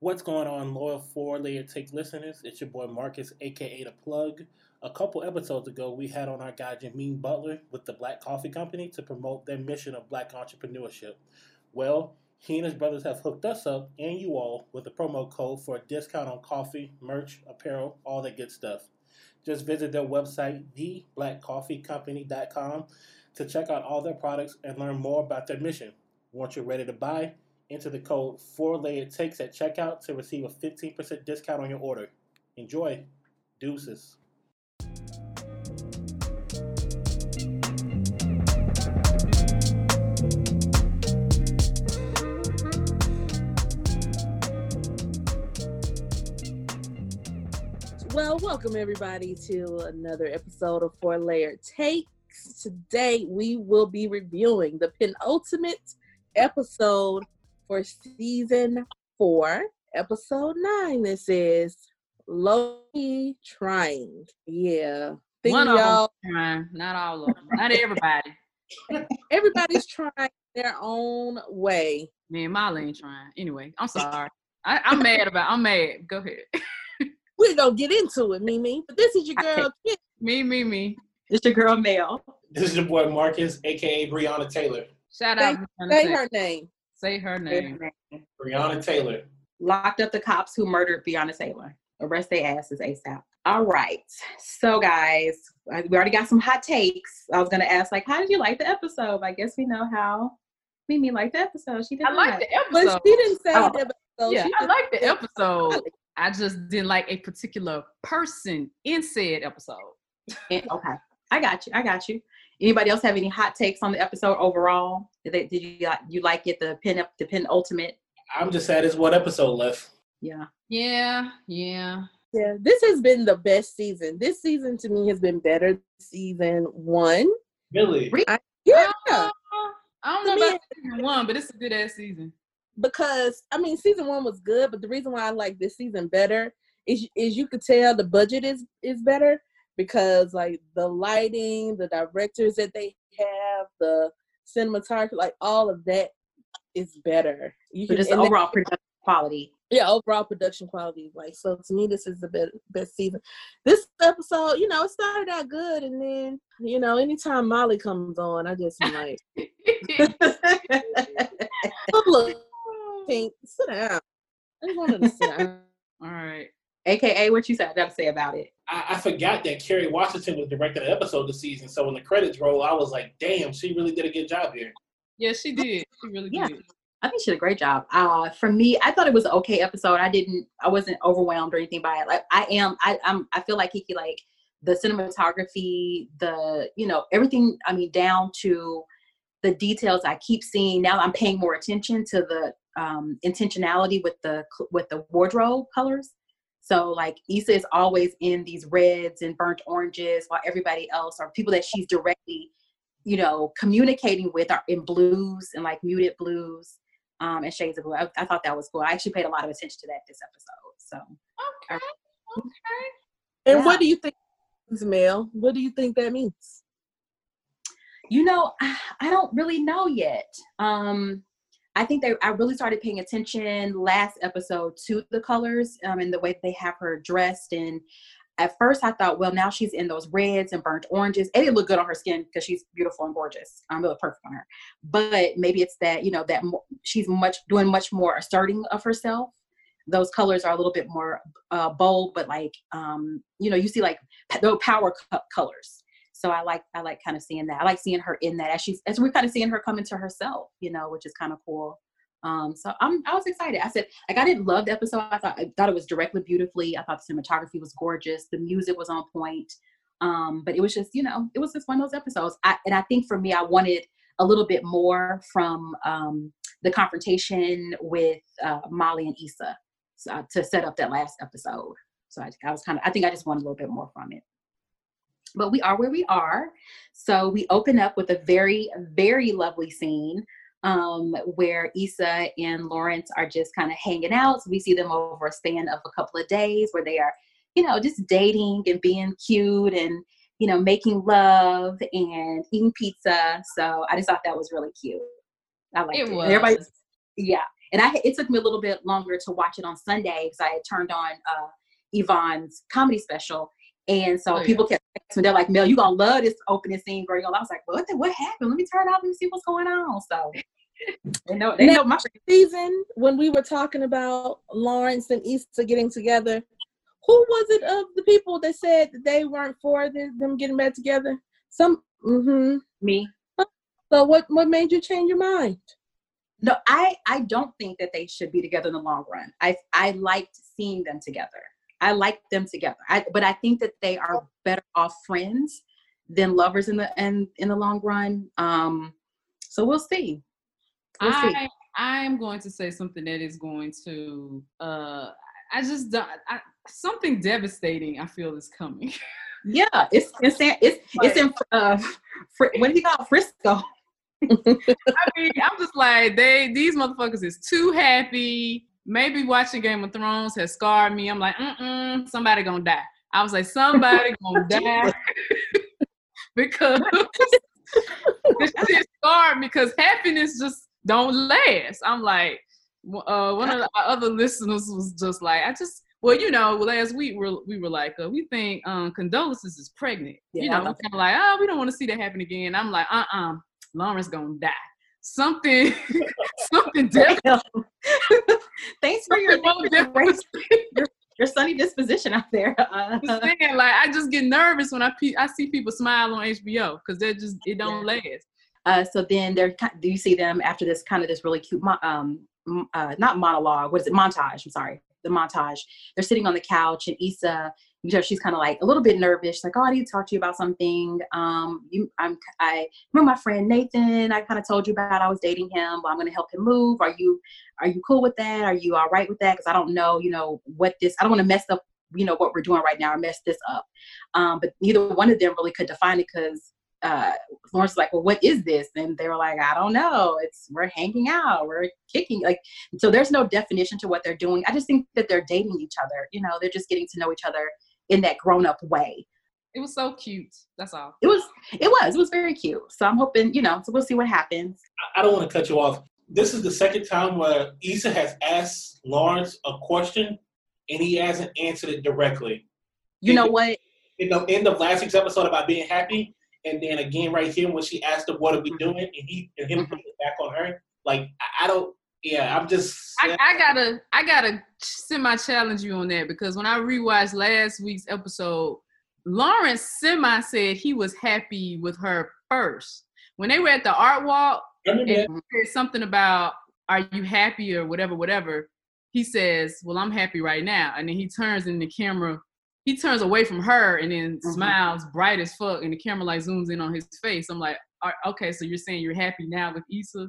What's going on, loyal four layer take listeners? It's your boy Marcus, aka The Plug. A couple episodes ago, we had on our guy Jameem Butler with the Black Coffee Company to promote their mission of black entrepreneurship. Well, he and his brothers have hooked us up and you all with a promo code for a discount on coffee, merch, apparel, all that good stuff. Just visit their website, theblackcoffeecompany.com, to check out all their products and learn more about their mission. Once you're ready to buy, enter the code 4 layer takes at checkout to receive a 15% discount on your order. Enjoy. Deuces. Well, welcome everybody to another episode of Four Layer Takes. Today we will be reviewing the penultimate episode for season four, episode nine. This is Lowkey trying. Yeah. Think One of y'all, them trying, not all of them, not everybody. Everybody's trying their own way. Me and Molly ain't trying. Anyway, I'm sorry. I, am mad about. I'm mad. Go ahead. We're gonna get into it, Mimi. But this is your girl. Me, me, me. It's your girl, Mel. This is your boy Marcus, aka Breonna Taylor. Shout out. Say, say her name. Say her name. Breonna Taylor. Locked up the cops who murdered Breonna Taylor. Arrest their asses ASAP. All right. So, guys, uh, we already got some hot takes. I was going to ask, like, how did you like the episode? I guess we know how Mimi liked the episode. She did I like the episode. But she didn't say oh. the episode. Yeah, she I like the episode. I just didn't like a particular person in said episode. okay. I got you. I got you. Anybody else have any hot takes on the episode overall? Did, they, did you like you like it the pin up the pin ultimate? I'm just sad it's one episode left. Yeah. Yeah. Yeah. Yeah. This has been the best season. This season to me has been better than season one. Really? I, yeah. Uh, I don't know to about me, season one, but it's a good ass season. Because I mean, season one was good, but the reason why I like this season better is is you could tell the budget is is better because like the lighting, the directors that they have, the cinematography, like all of that is better. You so just overall production quality. Yeah, overall production quality. Like so, to me, this is the best, best season. This episode, you know, it started out good, and then you know, anytime Molly comes on, I just am like, look, Pink, sit down. I just wanted to sit down. All right. AKA, what you said, got to say about it. I, I, forgot that Kerry Washington was directing the episode this season. So when the credits roll, I was like, damn, she really did a good job here. Yeah, she did. She really yeah. did. I think she did a great job. Uh, for me, I thought it was an okay episode. I didn't, I wasn't overwhelmed or anything by it. Like I am, I, I'm, I feel like Kiki, like the cinematography, the, you know, everything. I mean, down to the details. I keep seeing now. I'm paying more attention to the um, intentionality with the with the wardrobe colors. So like Issa is always in these reds and burnt oranges while everybody else or people that she's directly, you know, communicating with are in blues and like muted blues um, and shades of blue. I, I thought that was cool. I actually paid a lot of attention to that this episode. So okay, okay. And yeah. what do you think, Mel? What do you think that means? You know, I don't really know yet. Um, I think they I really started paying attention last episode to the colors um, and the way they have her dressed. And at first, I thought, well, now she's in those reds and burnt oranges. It didn't look good on her skin because she's beautiful and gorgeous. It looked perfect on her. But maybe it's that you know that mo- she's much doing much more asserting of herself. Those colors are a little bit more uh, bold, but like um, you know, you see like the power colors so I like I like kind of seeing that. I like seeing her in that as she's as we're kind of seeing her come into herself, you know, which is kind of cool. Um, so I'm I was excited. I said like I didn't love the episode. I thought I thought it was directly beautifully. I thought the cinematography was gorgeous. The music was on point. Um, but it was just you know it was just one of those episodes. I, and I think for me, I wanted a little bit more from um, the confrontation with uh, Molly and Issa so, to set up that last episode. So I, I was kind of I think I just wanted a little bit more from it but we are where we are. So we open up with a very, very lovely scene um, where Issa and Lawrence are just kind of hanging out. So we see them over a span of a couple of days where they are, you know, just dating and being cute and, you know, making love and eating pizza. So I just thought that was really cute. I like it. it. Was. Everybody, yeah. and I it took me a little bit longer to watch it on Sunday because I had turned on uh, Yvonne's comedy special, and so Oh, yeah. people kept texting me. They're like, "Mel, you're gonna love this opening scene, girl." I was like, "What? The, what happened? Let me turn it off and see what's going on." So they know they know my season when we were talking about Lawrence and Issa getting together, who was it of the people that said that they weren't for them getting back together? Some. Mm-hmm. me. So what? What made you change your mind? No, I I don't think that they should be together in the long run. I I liked seeing them together. I like them together. I but I think that they are better off friends than lovers in the in in the long run. Um, so we'll see. We'll see. I I'm going to say something that is going to uh I just don't I, something devastating I feel is coming. Yeah, it's it's it's it's in uh, Fr- what do you call? Frisco? I mean, I'm just like they these motherfuckers is too happy. Maybe watching Game of Thrones has scarred me. I'm like, mm somebody gonna die. I was like, somebody gonna die because this shit scarred me because happiness just don't last. I'm like, uh, one of the other listeners was just like, I just, well, you know, last week we were, we were like, uh, we think um, condolences is pregnant. Yeah, you know, I kind of like, oh, we don't want to see that happen again. I'm like, uh, uh Lawrence gonna die. Something, something different. Thanks for your, different. your sunny disposition out there. Uh, saying, like I just get nervous when I pe- I see people smile on HBO because they're just it don't last. uh, so then they're do you see them after this kind of this really cute mo- um uh, not monologue what is it montage i'm sorry the montage they're sitting on the couch and Issa you know she's kind of like a little bit nervous like oh i need to talk to you about something um you i'm i remember my friend nathan i kind of told you about i was dating him but i'm going to help him move are you are you cool with that are you all right with that because i don't know you know what this i don't want to mess up you know what we're doing right now or mess this up um but neither one of them really could define it because uh Lawrence was like, well, what is this? And they were like, I don't know. It's we're hanging out, we're kicking. Like, so there's no definition to what they're doing. I just think that they're dating each other. You know, they're just getting to know each other in that grown up way. It was so cute. That's all. It was, it was, it was very cute. So I'm hoping, you know, so we'll see what happens. I don't want to cut you off. This is the second time where Issa has asked Lawrence a question and he hasn't answered it directly. You know what? In the end of last week's episode about being happy, and then again right here when she asked him what are we Mhm. doing, and he and him Mhm. putting it back on her. Like I, I don't. Yeah, I'm just. I, I gotta I gotta semi challenge you on that because when I rewatched last week's episode, Lawrence semi said he was happy with her first. When they were at the art walk, I remember that. and said something about are you happy or whatever, whatever. He says, Well, I'm happy right now. And then he turns in the camera, he turns away from her and then Mhm. smiles bright as fuck, and the camera like zooms in on his face. I'm like, okay, so you're saying you're happy now with Issa.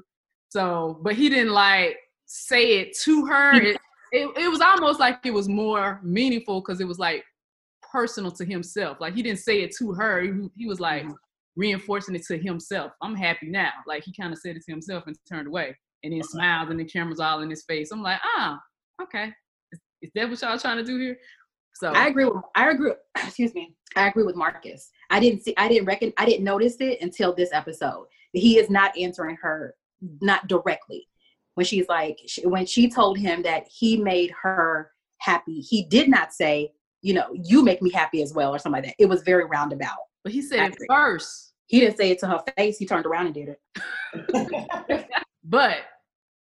So, but he didn't like say it to her. It, it, it was almost like it was more meaningful because it was like personal to himself. Like he didn't say it to her. He, he was like Mhm. reinforcing it to himself. I'm happy now. Like he kind of said it to himself and turned away and then smiled and the camera's all in his face. I'm like, ah, okay. Is, is that what y'all trying to do here? So I agree with I agree. Excuse me. I agree with Marcus. I didn't see. I didn't reckon. I didn't notice it until this episode. He is not answering her, not directly. When she's like, she, when she told him that he made her happy, he did not say, you know, you make me happy as well, or something like that. It was very roundabout. but he said I it first, He didn't say it to her face. He turned around and did it. but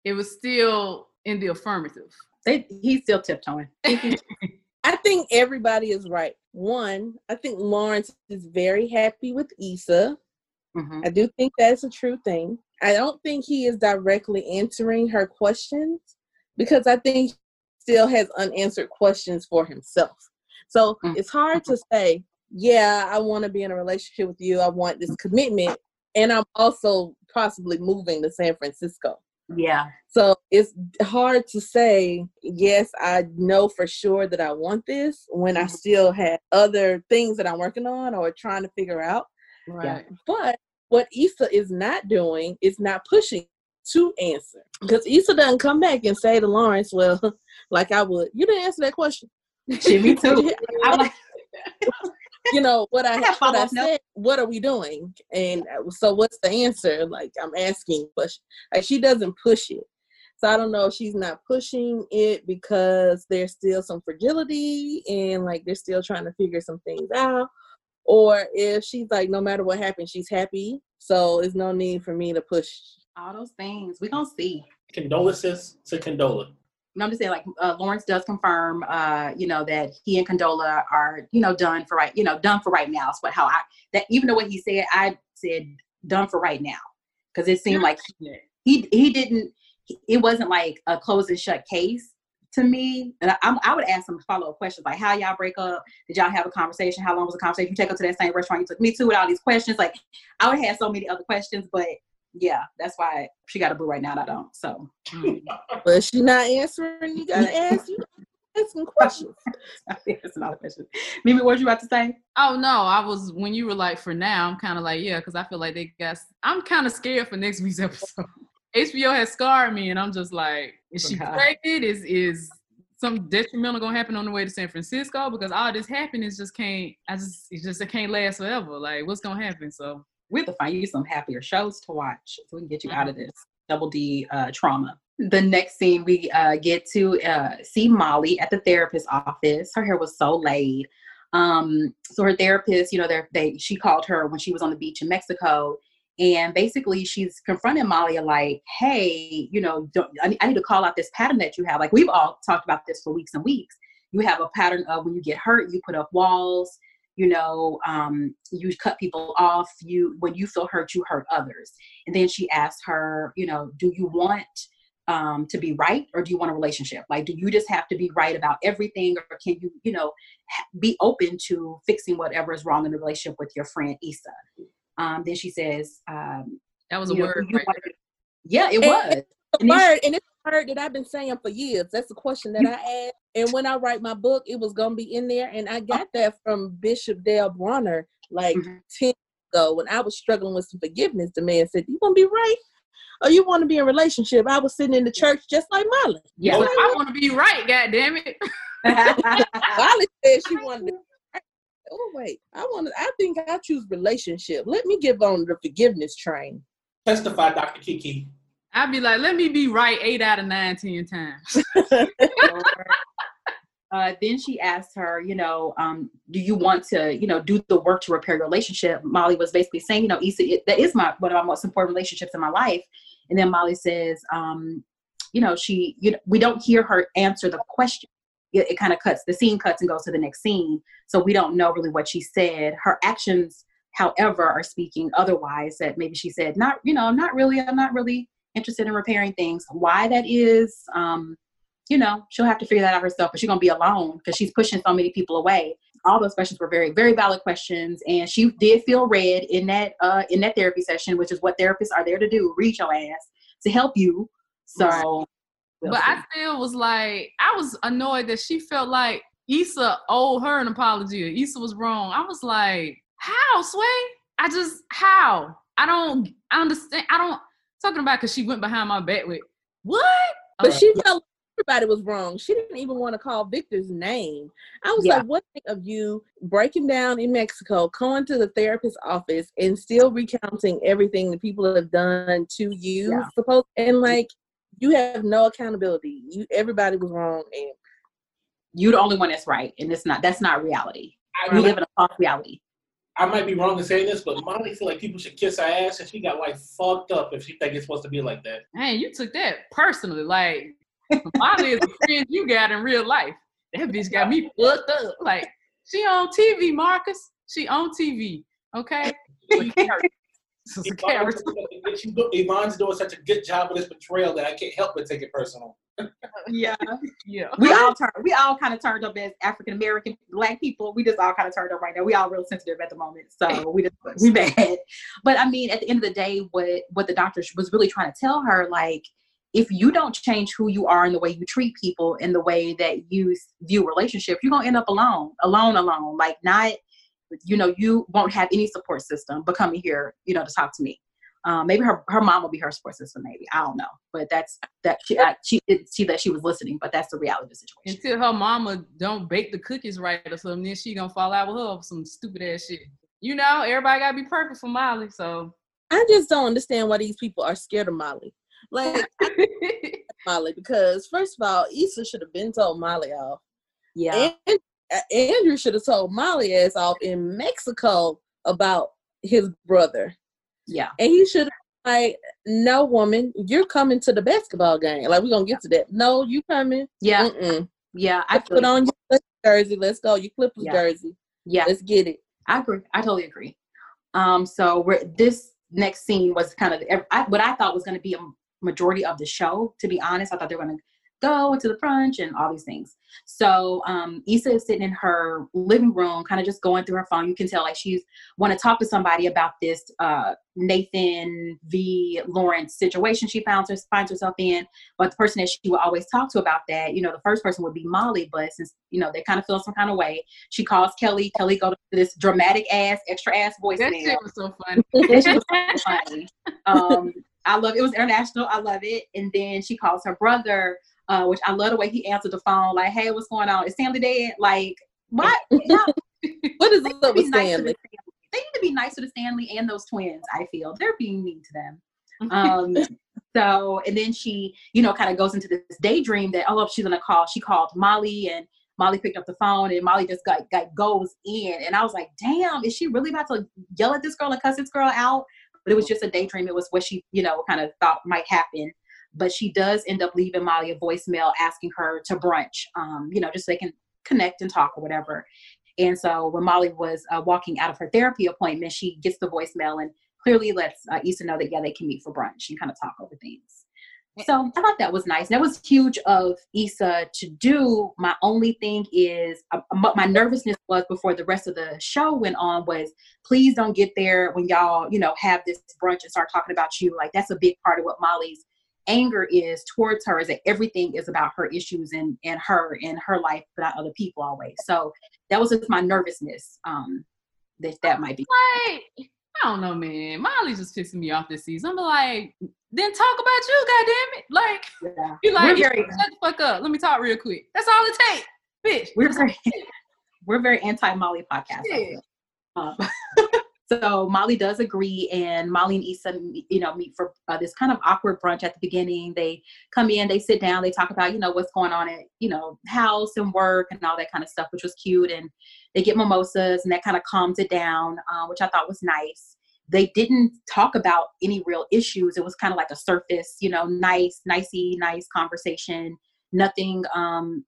it was still in the affirmative. They, he's still tiptoeing. I think everybody is right. One, I think Lawrence is very happy with Issa. Mhm. I do think that's a true thing. I don't think he is directly answering her questions because I think he still has unanswered questions for himself. So Mm. it's hard to say, yeah, I want to be in a relationship with you. I want this commitment. And I'm also possibly moving to San Francisco. Yeah. So it's hard to say, yes, I know for sure that I want this when I Mhm. still have other things that I'm working on or trying to figure out. Right. But what Issa is not doing is not pushing to answer. Because Issa doesn't come back and say to Lawrence, well, like I would, you didn't answer that question. Me too. You know what I, I have what I said. What are we doing? And uh, so, what's the answer? Like I'm asking, but like she doesn't push it. So I don't know if she's not pushing it because there's still some fragility and like they're still trying to figure some things out, or if she's like, no matter what happens, she's happy. So there's no need for me to push. All those things we gonna see. Condolences to Condola. I'm just saying, like uh, Lawrence does confirm, uh, you know, that he and Condola are, you know, done for right, you know, done for right now. Is what how I that even though what he said, I said done for right now because it seemed like he, he he didn't. It wasn't like a closed and shut case to me. And I, I would ask some follow up questions like, how y'all break up? Did y'all have a conversation? How long was the conversation? You take her to that same restaurant you took me to with all these questions. Like, I would have so many other questions, but yeah, that's why she got a boo right now. And I don't. So, but she not answering. You gotta ask. You ask some questions. that's another question. Mimi, what you about to say? Oh no, I was when you were like, for now, I'm kind of like, yeah, because I feel like they guess I'm kind of scared for next week's episode. HBO has scarred me, and I'm just like, is she pregnant? Is is something detrimental gonna happen on the way to San Francisco? Because all this happiness just can't. I just it just it can't last forever. Like, what's gonna happen? So we have to find you some happier shows to watch so we can get you mm-hmm. out of this double D uh, trauma. The next scene we uh, get to uh, see Molly at the therapist's office. Her hair was so laid. Um, so her therapist, you know, they she called her when she was on the beach in Mexico, and basically she's confronting Molly like, "Hey, you know, I, I need to call out this pattern that you have. Like we've all talked about this for weeks and weeks. You have a pattern of when you get hurt, you put up walls." you know um, you cut people off you when you feel hurt you hurt others and then she asked her you know do you want um, to be right or do you want a relationship like do you just have to be right about everything or can you you know be open to fixing whatever is wrong in the relationship with your friend Issa um, then she says um, that was a word right yeah it was a word and it's a word that I've been saying for years that's the question that I asked and when I write my book, it was gonna be in there. And I got that from Bishop Dale Bronner like mm-hmm. 10 ago when I was struggling with some forgiveness. The man said, You wanna be right? Or you want to be in a relationship? I was sitting in the church just like Molly. Yeah, like, I want to be right, God damn it. Molly said she wanted to oh wait, I want to. I think I choose relationship. Let me get on the forgiveness train. Testify, Dr. Kiki. I'd be like, let me be right eight out of nine, ten times. uh, then she asked her, you know, um, do you want to, you know, do the work to repair your relationship? Molly was basically saying, you know, Issa, it, that is my one of my most important relationships in my life. And then Molly says, um, you know, she, you know, we don't hear her answer the question. It, it kind of cuts, the scene cuts and goes to the next scene. So we don't know really what she said. Her actions, however, are speaking otherwise. That maybe she said, not, you know, not really. I'm not really interested in repairing things. Why that is, um, you know, she'll have to figure that out herself, but she's gonna be alone because she's pushing so many people away. All those questions were very, very valid questions, and she did feel read in that uh, in that therapy session, which is what therapists are there to do: read your ass to help you. So. But I still was like, I was annoyed that she felt like Issa owed her an apology. Issa was wrong. I was like, how, Sway? I just how? I don't I understand. I don't talking about because she went behind my back with what? But uh, she felt everybody was wrong. She didn't even want to call Victor's name. I was yeah. like, what of you breaking down in Mexico, going to the therapist's office and still recounting everything the people have done to you, yeah. suppose and like you have no accountability. You everybody was wrong and you're the only one that's right. And it's not that's not reality. I, we live in a false reality. I might be wrong in saying this, but Molly feel like people should kiss her ass, and she got like fucked up if she think it's supposed to be like that. Man, you took that personally. Like Molly is a friend you got in real life. That bitch got me fucked up. Like she on TV, Marcus. She on TV. Okay. Yvonne's doing such a good job with this portrayal that I can't help but take it personal. yeah, yeah. We all turn. We all kind of turned up as African American Black people. We just all kind of turned up right now. We all real sensitive at the moment, so we just we bad. But I mean, at the end of the day, what what the doctor was really trying to tell her, like, if you don't change who you are and the way you treat people and the way that you view relationships, you're gonna end up alone, alone, alone. Like, not you know, you won't have any support system but coming here, you know, to talk to me. Um, maybe her her mom will be her support system. Maybe I don't know, but that's that she I, she didn't see that she was listening, but that's the reality of the situation. Until her mama don't bake the cookies right or something, then she gonna fall out with her some stupid ass shit. You know, everybody gotta be perfect for Molly. So I just don't understand why these people are scared of Molly. Like Molly because first of all, Issa should have been told Molly off. Yeah. And Andrew should have told Molly ass off in Mexico about his brother. Yeah. And he should have like, no woman, you're coming to the basketball game. Like we're gonna get to that. No, you coming. Yeah. Mm-mm. Yeah. I Put on your jersey. Let's go. Your Clippers Yeah. jersey. yeah. Let's get it. I agree. I totally agree. Um, so we're, this next scene was kind of I, what I thought was going to be a majority of the show. To be honest, I thought they were going to go to the brunch and all these things. So um, Issa is sitting in her living room, kind of just going through her phone. You can tell like she's want to talk to somebody about this uh, Nathan v. Lawrence situation she found her, finds herself in. But the person that she would always talk to about that, you know, the first person would be Molly. But since you know they kind of feel some kind of way, she calls Kelly. Kelly go to this dramatic ass, extra ass That shit was so funny. That shit was so funny. Um, I love it. was international. I love it. And then she calls her brother, uh, which I love the way he answered the phone. Like, hey, what's going on? Is Stanley dead? Like, what? What is up with to Stanley? Stanley. They need to be nicer to Stanley and those twins. I feel they're being mean to them. Um, so and then she, you know, kind of goes into this daydream that oh, she's gonna call. She called Molly and Molly picked up the phone and Molly just got, got goes in and I was like, damn, is she really about to yell at this girl and cuss this girl out? But it was just a daydream. It was what she, you know, kind of thought might happen. But she does end up leaving Molly a voicemail asking her to brunch, um, you know, just so they can connect and talk or whatever. And so when Molly was uh, walking out of her therapy appointment, she gets the voicemail and clearly lets uh, Issa know that, yeah, they can meet for brunch and kind of talk over things. So I thought that was nice. That was huge of Issa to do. My only thing is, uh, my nervousness was before the rest of the show went on was, please don't get there when y'all, you know, have this brunch and start talking about you. Like that's a big part of what Molly's anger is towards her is that everything is about her issues and and her and her life, not other people always. So that was just my nervousness. Um, that that might be. like, I don't know, man. Molly's just pissing me off this season. I'm like, then talk about you, goddamn it. Like, Yeah. you like, very- shut the fuck up. Let me talk real quick. That's all it takes, bitch. We're very- all it takes. we're very anti Molly podcast. Yeah. Um, so Molly does agree, and Molly and Issa, you know, meet for uh, this kind of awkward brunch at the beginning. They come in, they sit down, they talk about, you know, what's going on at, you know, house and work and all that kind of stuff, which was cute. And they get mimosas, and that kind of calms it down, uh, which I thought was nice. They didn't talk about any real issues. It was kind of like a surface, you know, nice, nicey, nice conversation. Nothing um,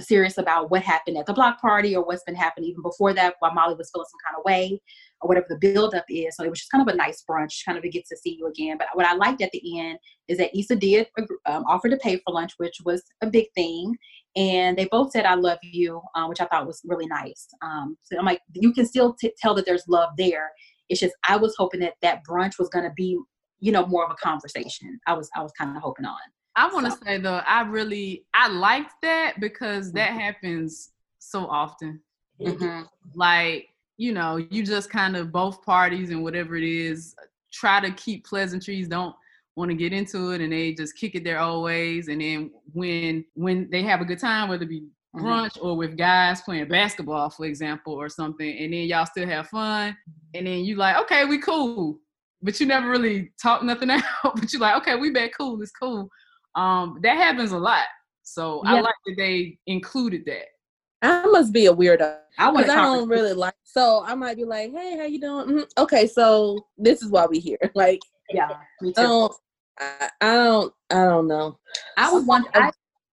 serious about what happened at the block party or what's been happening even before that while Molly was feeling some kind of way or whatever the buildup is. So it was just kind of a nice brunch, kind of to get to see you again. But what I liked at the end is that Issa did um, offer to pay for lunch, which was a big thing. And they both said, I love you, um, which I thought was really nice. Um, so I'm like, you can still t- tell that there's love there. It's just, I was hoping that that brunch was going to be, you know, more of a conversation. I was, I was kind of hoping on. I want to So. say though, I really I liked that because that happens so often. Mhm. Like, you know, you just kind of both parties and whatever it is, try to keep pleasantries, don't want to get into it and they just kick it their old ways. And then when when they have a good time, whether it be Mhm. brunch or with guys playing basketball, for example, or something, and then y'all still have fun, and then you like, okay, we cool. But you never really talk nothing out. But you like, okay, we back cool, it's cool. Um, that happens a lot. So I like that they included that. I must be a weirdo I want I don't really like. So I might be like, "Hey, how you doing? Mhm. Okay, so this is why we here." Like, Yeah, me I too. don't, I, I don't, I don't know. I would want I,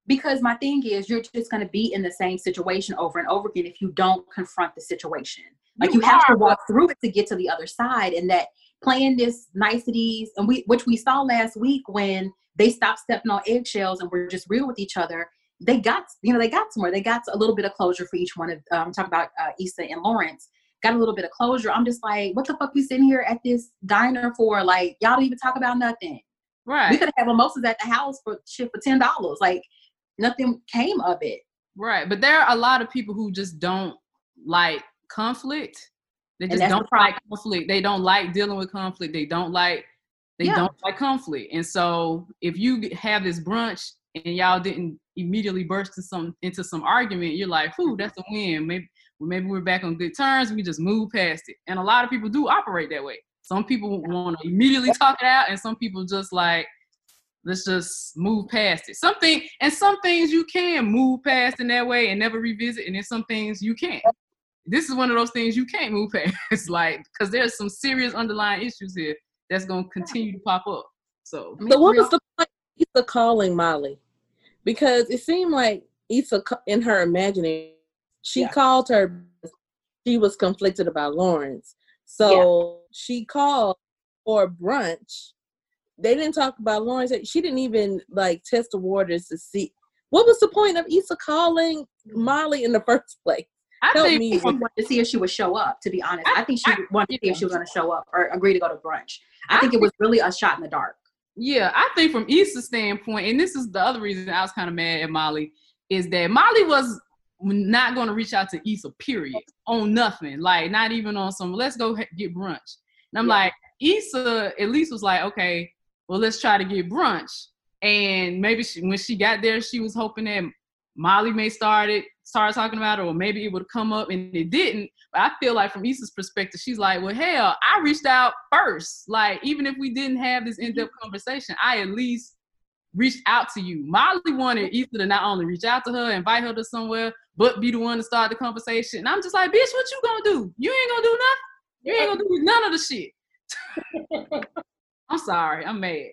because my thing is you're just going to be in the same situation over and over again if you don't confront the situation. Like you, have to walk through it to get to the other side, and that playing this niceties and we which we saw last week when they stopped stepping on eggshells and were just real with each other. They got you know they got somewhere. They got a little bit of closure for each one of i'm um talking about uh, Issa and Lawrence. Got a little bit of closure. I'm just like, what the fuck we sitting here at this diner for? Like y'all don't even talk about nothing right we could have mimosas at the house for shit for ten dollars. Like nothing came of it. Right. But there are a lot of people who just don't like conflict. They just don't like conflict. They don't like dealing with conflict. They don't like they Yeah. don't like conflict. And so if you have this brunch and y'all didn't immediately burst into some into some argument, you're like, whew, that's a win. Maybe maybe we're back on good terms. We just move past it. And a lot of people do operate that way. Some people want to immediately talk it out, and some people just like let's just move past it. Something and some things you can move past in that way and never revisit, and then some things you can't. This is one of those things you can't move past, like because there's some serious underlying issues here that's gonna continue to pop up. So, So what was the point of Issa calling Molly? Because it seemed like Issa, ca- in her imagining, she Yeah. called her. She was conflicted about Lawrence, so she called for brunch. They didn't talk about Lawrence. She didn't even like test the waters to see what was the point of Issa calling mm. Molly in the first place. I Help think. She wanted to see if she would show up. To be honest, I think she I- wanted to see if she was going to show up or agree to go to brunch. I think it was really a shot in the dark. Yeah, I think from Issa's standpoint, and this is the other reason I was kind of mad at Molly, is that Molly was not going to reach out to Issa, period, on nothing. Like, not even on some, let's go get brunch. And I'm Yeah. like, Issa at least was like, okay, well, let's try to get brunch. And maybe she, when she got there, she was hoping that Molly may start it, start talking about it, or maybe it would come up and it didn't. But I feel like from Issa's perspective, she's like, well, hell, I reached out first. Like, even if we didn't have this in-depth mm-hmm. conversation, I at least reached out to you. Molly wanted Issa to not only reach out to her, invite her to somewhere, but be the one to start the conversation. And I'm just like, bitch, what you gonna do? You ain't gonna do nothing. You ain't gonna do none of the shit. I'm sorry, I'm mad.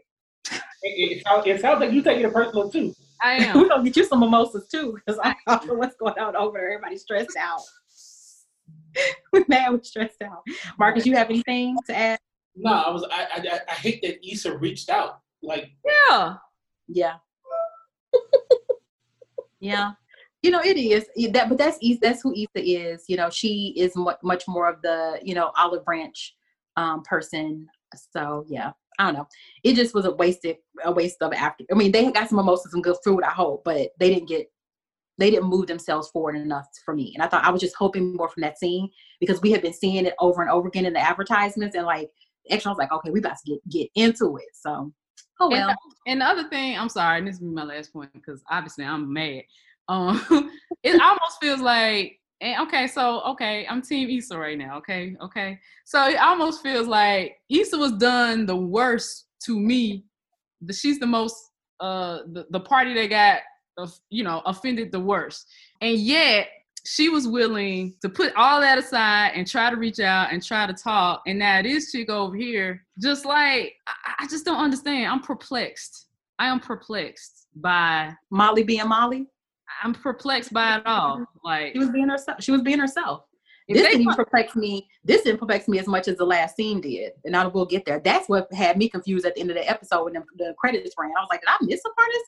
It, it, sounds, it sounds like you taking it personal too. I am. We're gonna get you some mimosas too, because I don't know what's going on over there. Everybody's stressed out. we're mad, we're stressed out. Marcus, you have anything to add? No, I was I, I I hate that Issa reached out. Like Yeah. Yeah. yeah. You know, it is that, but that's Issa, that's who Issa is. You know, she is much much more of the you know olive branch um, person. So yeah, I don't know. It just was a wasted a waste of after. I mean, they got some mimosas and good food, I hope, but they didn't get they didn't move themselves forward enough for me. And I thought I was just hoping more from that scene because we had been seeing it over and over again in the advertisements and like extra. I was like, okay, we about to get get into it. So oh well. And, and the other thing, I'm sorry, and this is my last point because obviously I'm mad. Um, it almost feels like, and okay, so okay, I'm Team Issa right now. Okay, okay, so it almost feels like Issa was done the worst to me. The, she's the most, uh, the, the party that got, you know, offended the worst, and yet she was willing to put all that aside and try to reach out and try to talk. And now this chick over here, just like I, I just don't understand. I'm perplexed. I am perplexed by Molly being Molly. I'm perplexed by it all. Like She was being herself. She was being herself. this they didn't even perplex me. This didn't perplex me as much as the last scene did, and I will go get there. That's what had me confused at the end of the episode when the, the credits ran. I was like, did I miss a part of this?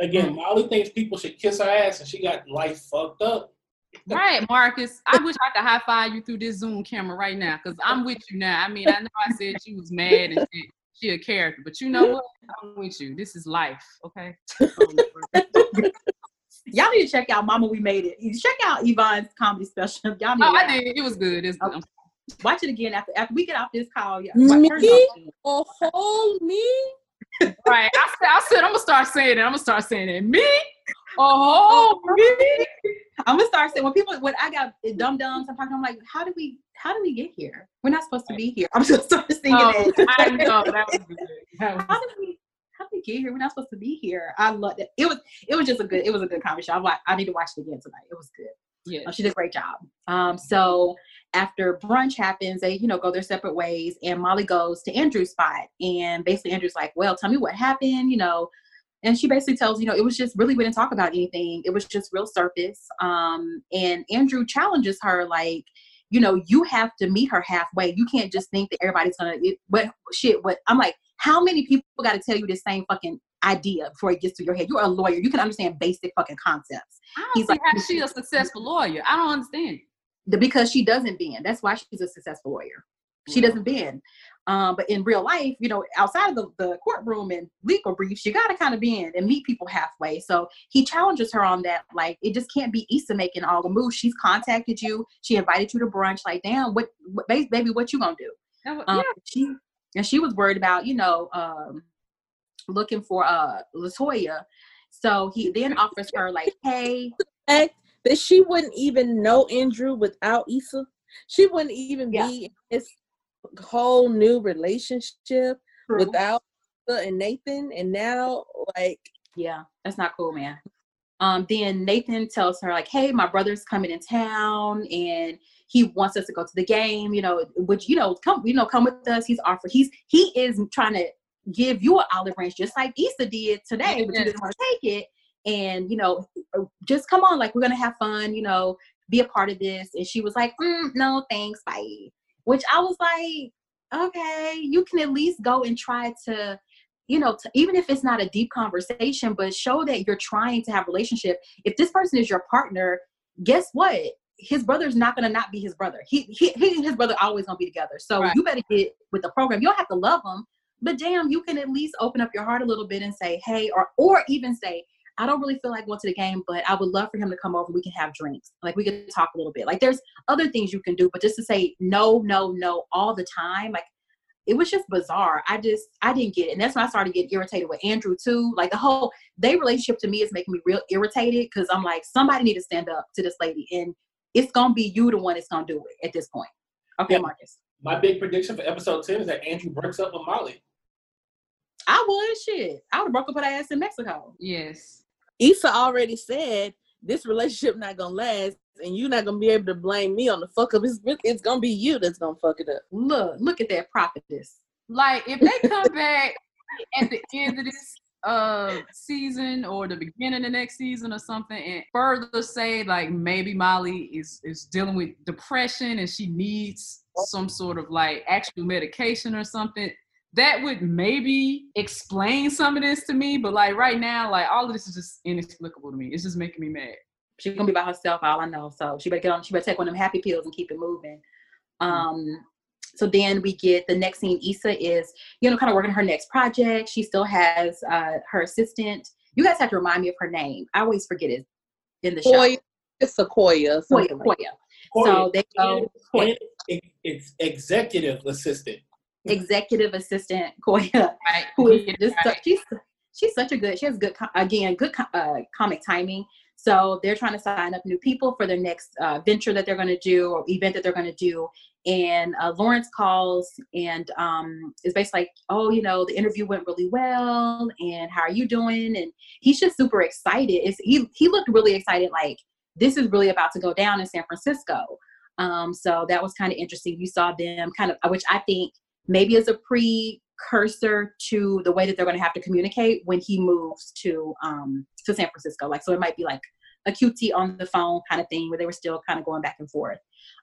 again, Molly thinks people should kiss her ass, and she got life fucked up. right, Marcus. I wish I could high five you through this Zoom camera right now because I'm with you now. I mean, I know I said she was mad and shit. She a character, but you know what? I'm with you. This is life, okay? Y'all need to check out Mama We Made It. Check out Yvonne's comedy special. Y'all need Oh, to I did. It was good. It's good. Okay. watch it again after after we get off this call. Yeah, Me? watch- turn it off. A whole me? Right. I said, I said, I'm gonna start saying it. I'm gonna start saying it. Me? Oh, oh me? I'm gonna start saying when people when I got dumb dumbs, I'm talking. I'm like, how do we how do we get here? We're not supposed to be here. I'm just gonna start singing Oh, it. I know that was good. That was how did we how did we get here? We're not supposed to be here. I love that. It was it was just a good it was a good comedy show. I'm like I need to watch it again tonight. It was good. yeah. Uh, she did a great job. Um, so after brunch happens, they you know go their separate ways, and Molly goes to Andrew's spot, and basically Andrew's like, "Well, tell me what happened," you know. And she basically tells, you know, it was just really we didn't talk about anything. It was just real surface. Um, and Andrew challenges her like, you know, you have to meet her halfway. You can't just think that everybody's gonna. It, what shit? What I'm like, how many people got to tell you the same fucking idea before it gets to your head? You're a lawyer. You can understand basic fucking concepts. I don't He's see like- how she a successful lawyer. I don't understand it. because she doesn't bend. That's why she's a successful lawyer. She doesn't bend. Um, but in real life, you know, outside of the, the courtroom and legal briefs, you got to kind of be in and meet people halfway. So he challenges her on that. Like, it just can't be Issa making all the moves. She's contacted you. She invited you to brunch. Like, damn, what, what baby, what you gonna do? That was- Um, yeah. she and she was worried about, you know, um, looking for uh Latoya. So he then offers her like, hey, fact that she wouldn't even know Andrew without Issa. She wouldn't even Yeah. be in this whole new relationship without and Nathan, and now like Yeah, that's not cool, man. Um, then Nathan tells her, like, hey, my brother's coming in town and he wants us to go to the game, you know, which you know, come, you know, come with us. He's offered, he's he is trying to give you an olive branch just like Issa did today, but you didn't want to take it. And you know, uh, just come on, like we're gonna have fun, you know, be a part of this. And she was like, mm, no, thanks, bye. Which I was like, okay, you can at least go and try to you know, to, even if it's not a deep conversation, but show that you're trying to have a relationship. If this person is your partner, guess what? His brother's not gonna not be his brother. He, he, he and his brother always gonna be together. So Right. you better get with the program. You don't have to love them, but damn, you can at least open up your heart a little bit and say, hey, or or even say, I don't really feel like going to the game, but I would love for him to come over. We can have drinks. Like we could talk a little bit. Like there's other things you can do, but just to say no, no, no all the time, like it was just bizarre. I just I didn't get it. And that's when I started getting irritated with Andrew too. Like the whole they relationship to me is making me real irritated because I'm like, somebody need to stand up to this lady. And it's gonna be you the one that's gonna do it at this point. Okay, Yeah. Marcus. My big prediction for episode 10 is that Andrew breaks up with Molly. I would shit. I would have broke up with her ass in Mexico. Yes. Issa already said this relationship not gonna last, and you're not gonna be able to blame me on the fuck up. It's it's gonna be you that's gonna fuck it up. Look, look at that prophetess. Like if they come back at the end of this uh season or the beginning of next season or something and further say like maybe Molly is is dealing with depression and she needs some sort of like actual medication or something that would maybe explain some of this to me but like right now like all of this is just inexplicable to me it's just making me mad She's gonna be by herself, all I know. So she better get on. She better take one of them happy pills and keep it moving. Um. So then we get the next scene. Issa is, you know, kind of working her next project. She still has uh, her assistant. You guys have to remind me of her name. I always forget it in the show. It's Sequoia. Koya. something like Koya. So they go. And it's executive assistant. Executive assistant Koya, right who is just right. she's she's such a good she has good again good uh, comic timing. So they're trying to sign up new people for their next uh, venture that they're going to do or event that they're going to do. And uh, Lawrence calls and um, is basically like, "Oh, you know, the interview went really well, and how are you doing?" And he's just super excited. It's, he he looked really excited, like this is really about to go down in San Francisco. Um, so that was kind of interesting. You saw them kind of, which I think maybe as a precursor to the way that they're going to have to communicate when he moves to um to San Francisco. Like so, it might be like a QT on the phone kind of thing where they were still kind of going back and forth.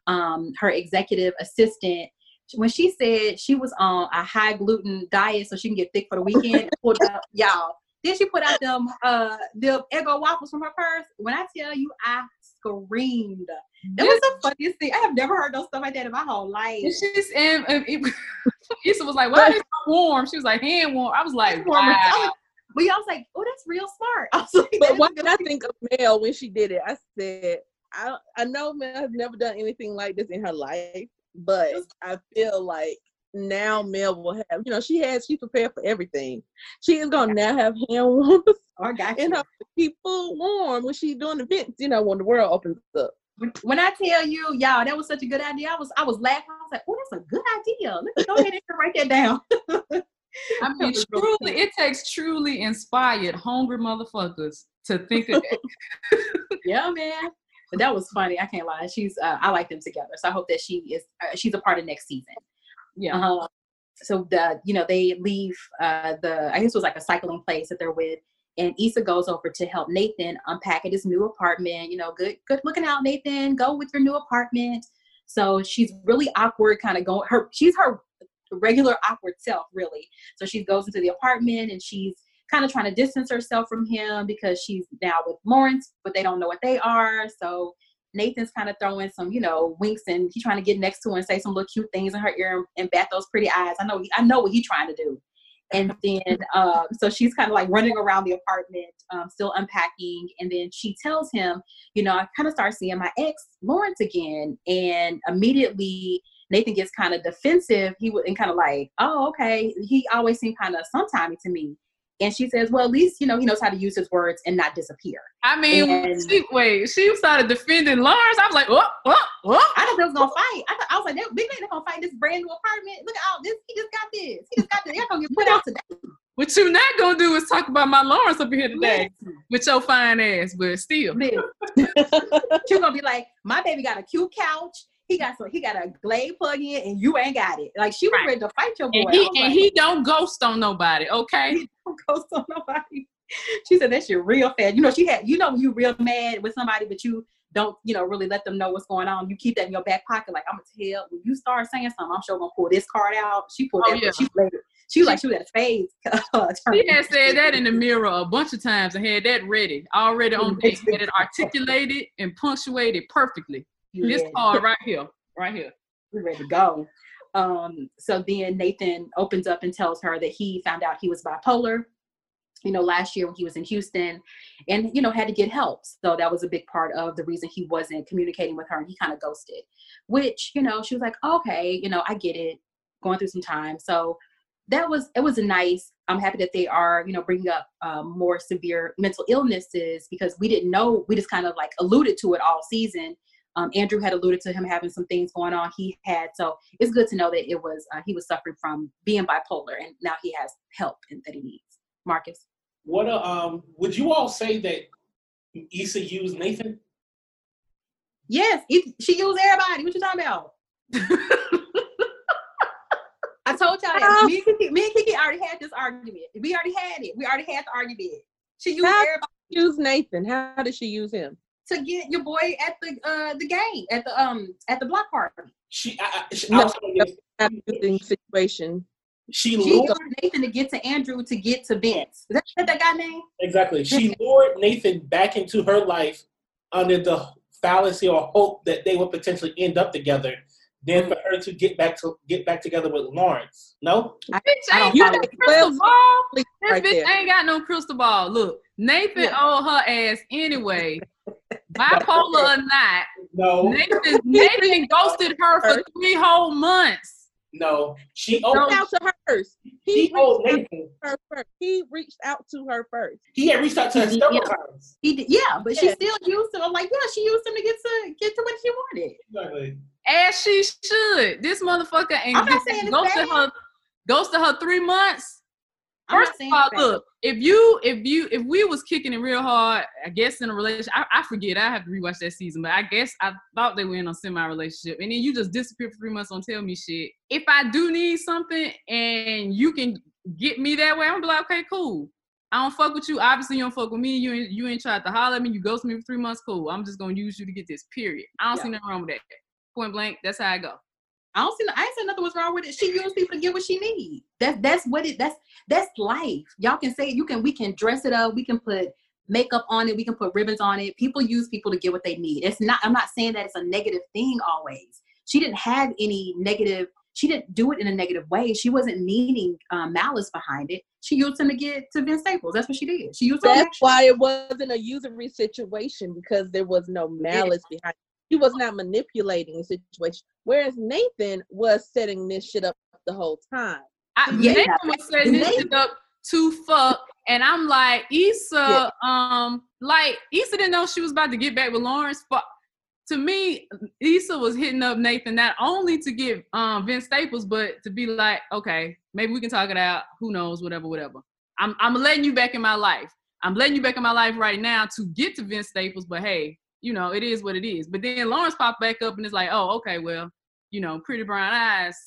Um, her executive assistant. When she said she was on a high gluten diet so she can get thick for the weekend, pulled out, y'all. Then she put out them uh the Eggo waffles from her purse. When I tell you, I screamed. That was the funniest thing. I have never heard no stuff like that in my whole life. And she's and, and it, Issa was like, "Why is it so warm?" She was like, "Hand warm." I was like, warm. "Wow." But y'all was like, oh, that's real smart. I was like, But "That's why did I think of Mel when she did it? I said, I I know Mel has never done anything like this in her life, but I feel like now Mel will have, you know, she has, she's prepared for everything. She is gonna now have hand warmers Or got in you. her to keep food warm when she's doing events, you know, when the world opens up. When- When I tell you, y'all, that was such a good idea. I was I was laughing. I was like, oh, that's a good idea. Let me go ahead and write that down. I mean, truly, it takes truly inspired, hungry motherfuckers to think of that. yeah, man. But that was funny. I can't lie. She's uh, I like them together. So I hope that she is uh, she's a part of next season. Yeah. Uh, so the you know they leave uh the I guess it was like a cycling place that they're with, and Issa goes over to help Nathan unpack at his new apartment. You know, good good looking out, Nathan. Go with your new apartment. So she's really awkward, kind of going her she's her regular awkward self, really. So she goes into the apartment and she's kind of trying to distance herself from him because she's now with Lawrence, but they don't know what they are. So Nathan's kind of throwing some, you know, winks and he's trying to get next to her and say some little cute things in her ear and bat those pretty eyes. I know, I know what he's trying to do. And then, um, so she's kind of like running around the apartment, um, still unpacking. And then she tells him, you know, I kind of start seeing my ex Lawrence again. And immediately Nathan gets kind of defensive. He would and kind of like, oh, okay. He always seemed kind of sometimey to me. And she says, well, at least you know he knows how to use his words and not disappear. I mean, And- she, wait, she started defending Lawrence. I was like, oh, oh, oh. I thought they was gonna fight. I thought I was like, they, big man, they gonna fight in this brand new apartment. Look at all this. He just got this. He just got this. They're gonna get put out today. What you not gonna do is talk about my Lawrence up here today with your fine ass, but still. She's gonna be like, my baby got a cute couch. He got some. He got a Glade plug-in, and you ain't got it. Like she was Right. ready to fight your boy. And he and like, he don't ghost on nobody, okay? he don't ghost on nobody. She said that's your real fan. You know, she had. You know, you real mad with somebody, but you don't, you know, really let them know what's going on. You keep that in your back pocket. Like I'm gonna tell when you start saying something, I'm sure gonna pull this card out. She pulled Oh, that. yeah. She played it. She was like she was at a phase. Uh, she had said that in the mirror a bunch of times and had that ready, already on deck, had it articulated and punctuated perfectly. This Yeah. card right here, right here. we're ready to go. Um, so then Nathan opens up and tells her that he found out he was bipolar, you know, last year when he was in Houston and, you know, had to get help. So that was a big part of the reason he wasn't communicating with her and he kind of ghosted, which, you know, she was like, okay, you know, I get it, going through some time. So that was, it was a nice, I'm happy that they are, you know, bringing up um, more severe mental illnesses because we didn't know, we just kind of like alluded to it all season um, Andrew had alluded to him having some things going on. He had, so it's good to know that it was uh, he was suffering from being bipolar, and now he has help and that he needs. Marcus, What uh, um would you all say that Issa used Nathan? yes, he, she used everybody. What you talking about? I told y'all that. Me and, Kiki, me and Kiki already had this argument. We already had it. We already had the argument. She used How- everybody use Nathan. How did she use him? To get your boy at the uh the game at the um at the block party. She, I, I, she, No. I'll say this. Not using situation. she She lured Nathan to get to Andrew to get to Vince. Is that, that, that guy name? exactly. She lured Nathan back into her life under the fallacy or hope that they would potentially end up together. Then for her to get back to get back together with Lawrence. No, Bitch I ain't got no crystal ball. This right bitch there. ain't got no crystal ball. Look, Nathan Yeah. owed her ass anyway. Bipolar or not, no, Nathan, Nathan ghosted her for three whole months. no. She Reached owed, out to her first. He he reached owed out to Nathan. her first. He reached out to her first. He had reached out to her several Yeah. times. He did, yeah, but she still used him. I'm like, yeah, she used him to get to get to what she wanted. Exactly. As she should. This motherfucker ain't I'm not saying it's ghosted her ghosted her three months. First of all, look, if you if you if we was kicking it real hard, I guess in a relationship, I, I forget, I have to rewatch that season, but I guess I thought they were in a semi relationship, and then you just disappear for three months, don't tell me shit. If I do need something and you can get me that way, I'm gonna be like, okay, cool. I don't fuck with you. Obviously, you don't fuck with me. You ain't, you ain't tried to holler at me. You ghost me for three months. Cool. I'm just gonna use you to get this. Period. I don't see nothing wrong with that. Point blank. That's how I go. I don't see. I ain't saying nothing was wrong with it. She used people to get what she need. That's that's what it. That's that's life. Y'all can say you can. We can dress it up. We can put makeup on it. We can put ribbons on it. People use people to get what they need. It's not. I'm not saying that it's a negative thing always. She didn't have any negative. She didn't do it in a negative way. She wasn't meaning um, malice behind it. She used him to get to Vince Staples. That's what she did. She used. That's why it wasn't a usury situation because there was no malice behind it. He was not manipulating the situation. Whereas Nathan was setting this shit up the whole time. I, Yeah. Nathan was setting this Nathan- shit up to fuck, and I'm like, Issa, um, like Issa didn't know she was about to get back with Lawrence. But to me, Issa was hitting up Nathan not only to get um Vince Staples, but to be like, okay, maybe we can talk it out. Who knows? Whatever, whatever. I'm I'm letting you back in my life. I'm letting you back in my life right now to get to Vince Staples. But hey, you know, it is what it is. But then Lawrence popped back up and it's like, oh, okay, well, you know, pretty brown eyes.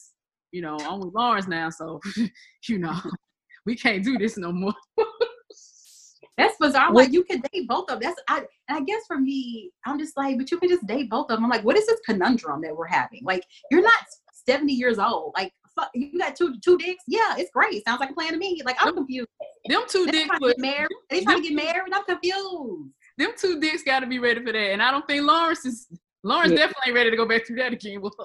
You know, I'm with Lawrence now, so you know, we can't do this no more. That's bizarre. I'm What- like, you can date both of them. That's I and I guess for me, I'm just like, but you can just date both of them. I'm like, what is this conundrum that we're having? Like, you're not 70 years old. Like, fuck, you got two two dicks. Yeah, it's great. Sounds like a plan to me. Like, I'm confused. Them two They dicks, trying to get married. They trying to get married. I'm confused. Them two dicks got to be ready for that, and I don't think Lawrence is. Lawrence Yeah. definitely ain't ready to go back through that again. with her.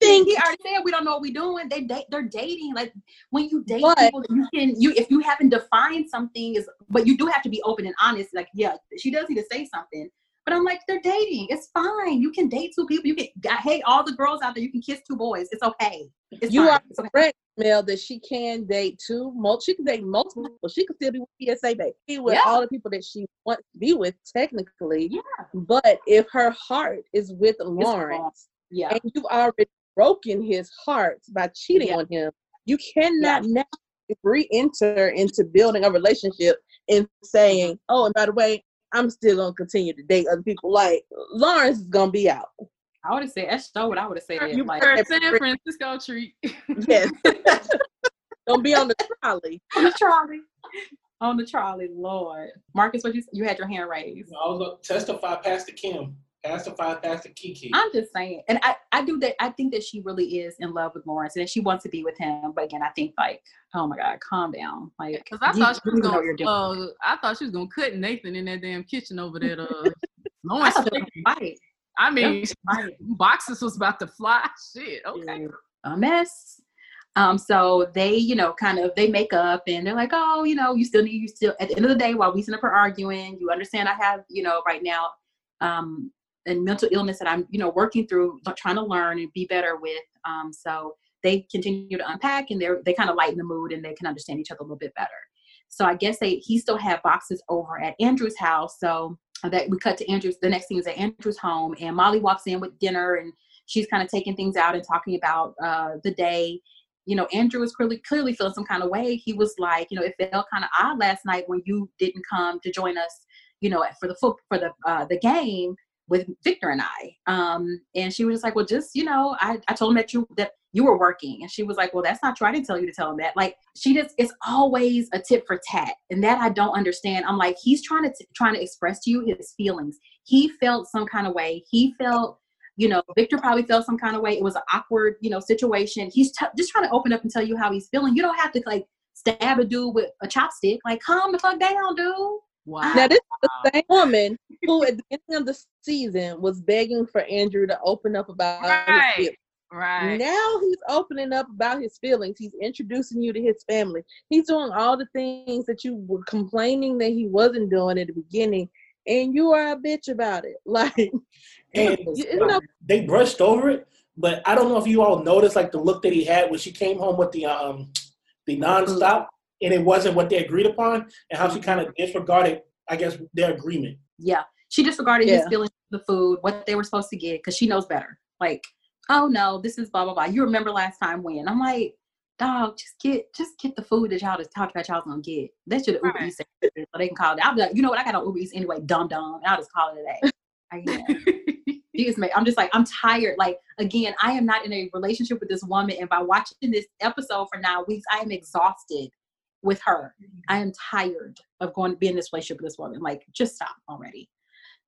He he already said we don't know what we're doing. They date. They're dating. Like when you date But- people, you can you if you haven't defined something is, but you do have to be open and honest. Like yeah, she does need to say something. But I'm like, they're dating. It's fine. You can date two people. You can. I hate all the girls out there. You can kiss two boys. It's okay. It's You fine. are It's okay. correct, Mel, that she can date two. She can date multiple people. She can still be with PSA baby. Be with Yeah. all the people that she wants to be with, technically. Yeah. But if her heart is with. Lawrence Yeah. and you've already broken his heart by cheating Yeah. on him, you cannot now re-enter into building a relationship and saying, "Oh, and by the way, I'm still gonna continue to date other people." Like Lawrence is gonna be out. I would have said that's so what I would have said. You like, heard San Francisco treat. Yes. Don't be on the trolley. on the trolley. On the trolley, Lord. Marcus, what you you had your hand raised. I was gonna testify Pastor Kim. Testify Pastor Kiki. I'm just saying, and I, I do that. I think that she really is in love with Lawrence, and she wants to be with him. But again, I think like, oh my God, calm down. Like, Cause I you thought she was really gonna, uh, I thought she was gonna cut Nathan in that damn kitchen over there. Uh, Lawrence, thought they were fight. I mean, Fight. boxes was about to fly. Shit, okay. a mess. Um, so they, you know, kind of they make up and they're like, oh, you know, you still need you still at the end of the day while we sit up here arguing, you understand I have, you know, right now, um, and mental illness that I'm, you know, working through, trying to learn and be better with. Um, so they continue to unpack and they're they kind of lighten the mood and they can understand each other a little bit better. So I guess they he still had boxes over at Andrew's house. So that we cut to Andrew's the next thing is at Andrew's home and Molly walks in with dinner and she's kind of taking things out and talking about uh, the day. You know, Andrew was clearly clearly feeling some kind of way. He was like, you know, it felt kind of odd last night when you didn't come to join us, you know, for the foot for the uh, the game with Victor and I. Um, and she was just like, well, just you know, I, I told him that you that you were working, and she was like, well, that's not true. I didn't tell you to tell him that. Like she just it's always a tip for tat, and that I don't understand. I'm like, he's trying to t- trying to express to you his feelings. He felt some kind of way. He felt you know, Victor probably felt some kind of way. It was an awkward, you know, situation. He's t- just trying to open up and tell you how he's feeling. You don't have to like stab a dude with a chopstick. Like, calm the fuck down, dude. Wow. Now this is the same woman who at the end of the season was begging for Andrew to open up about his feelings. Right. Now he's opening up about his feelings. He's introducing you to his family. He's doing all the things that you were complaining that he wasn't doing at the beginning, and you are a bitch about it. Like, And you, you know, they brushed over it, but I don't know if you all noticed like the look that he had when she came home with the um the nonstop, and it wasn't what they agreed upon, and how she kind of disregarded, I guess, their agreement. Yeah. She disregarded his Yeah. feelings for the food, what they were supposed to get, because she knows better. Like, oh no, this is blah blah blah. You remember last time when? I'm like, dog, just get just get the food that y'all just talked about y'all gonna get. That should have Uber Right. Eats it, so they can call it. I'll be like, you know what? I got on Uber Eats anyway, dumb dumb. I'll just call it a day. I can't. She is ma- I'm just like, I'm tired. Like, again, I am not in a relationship with this woman. And by watching this episode for nine weeks, I am exhausted with her. I am tired of going to be in this relationship with this woman. Like, just stop already.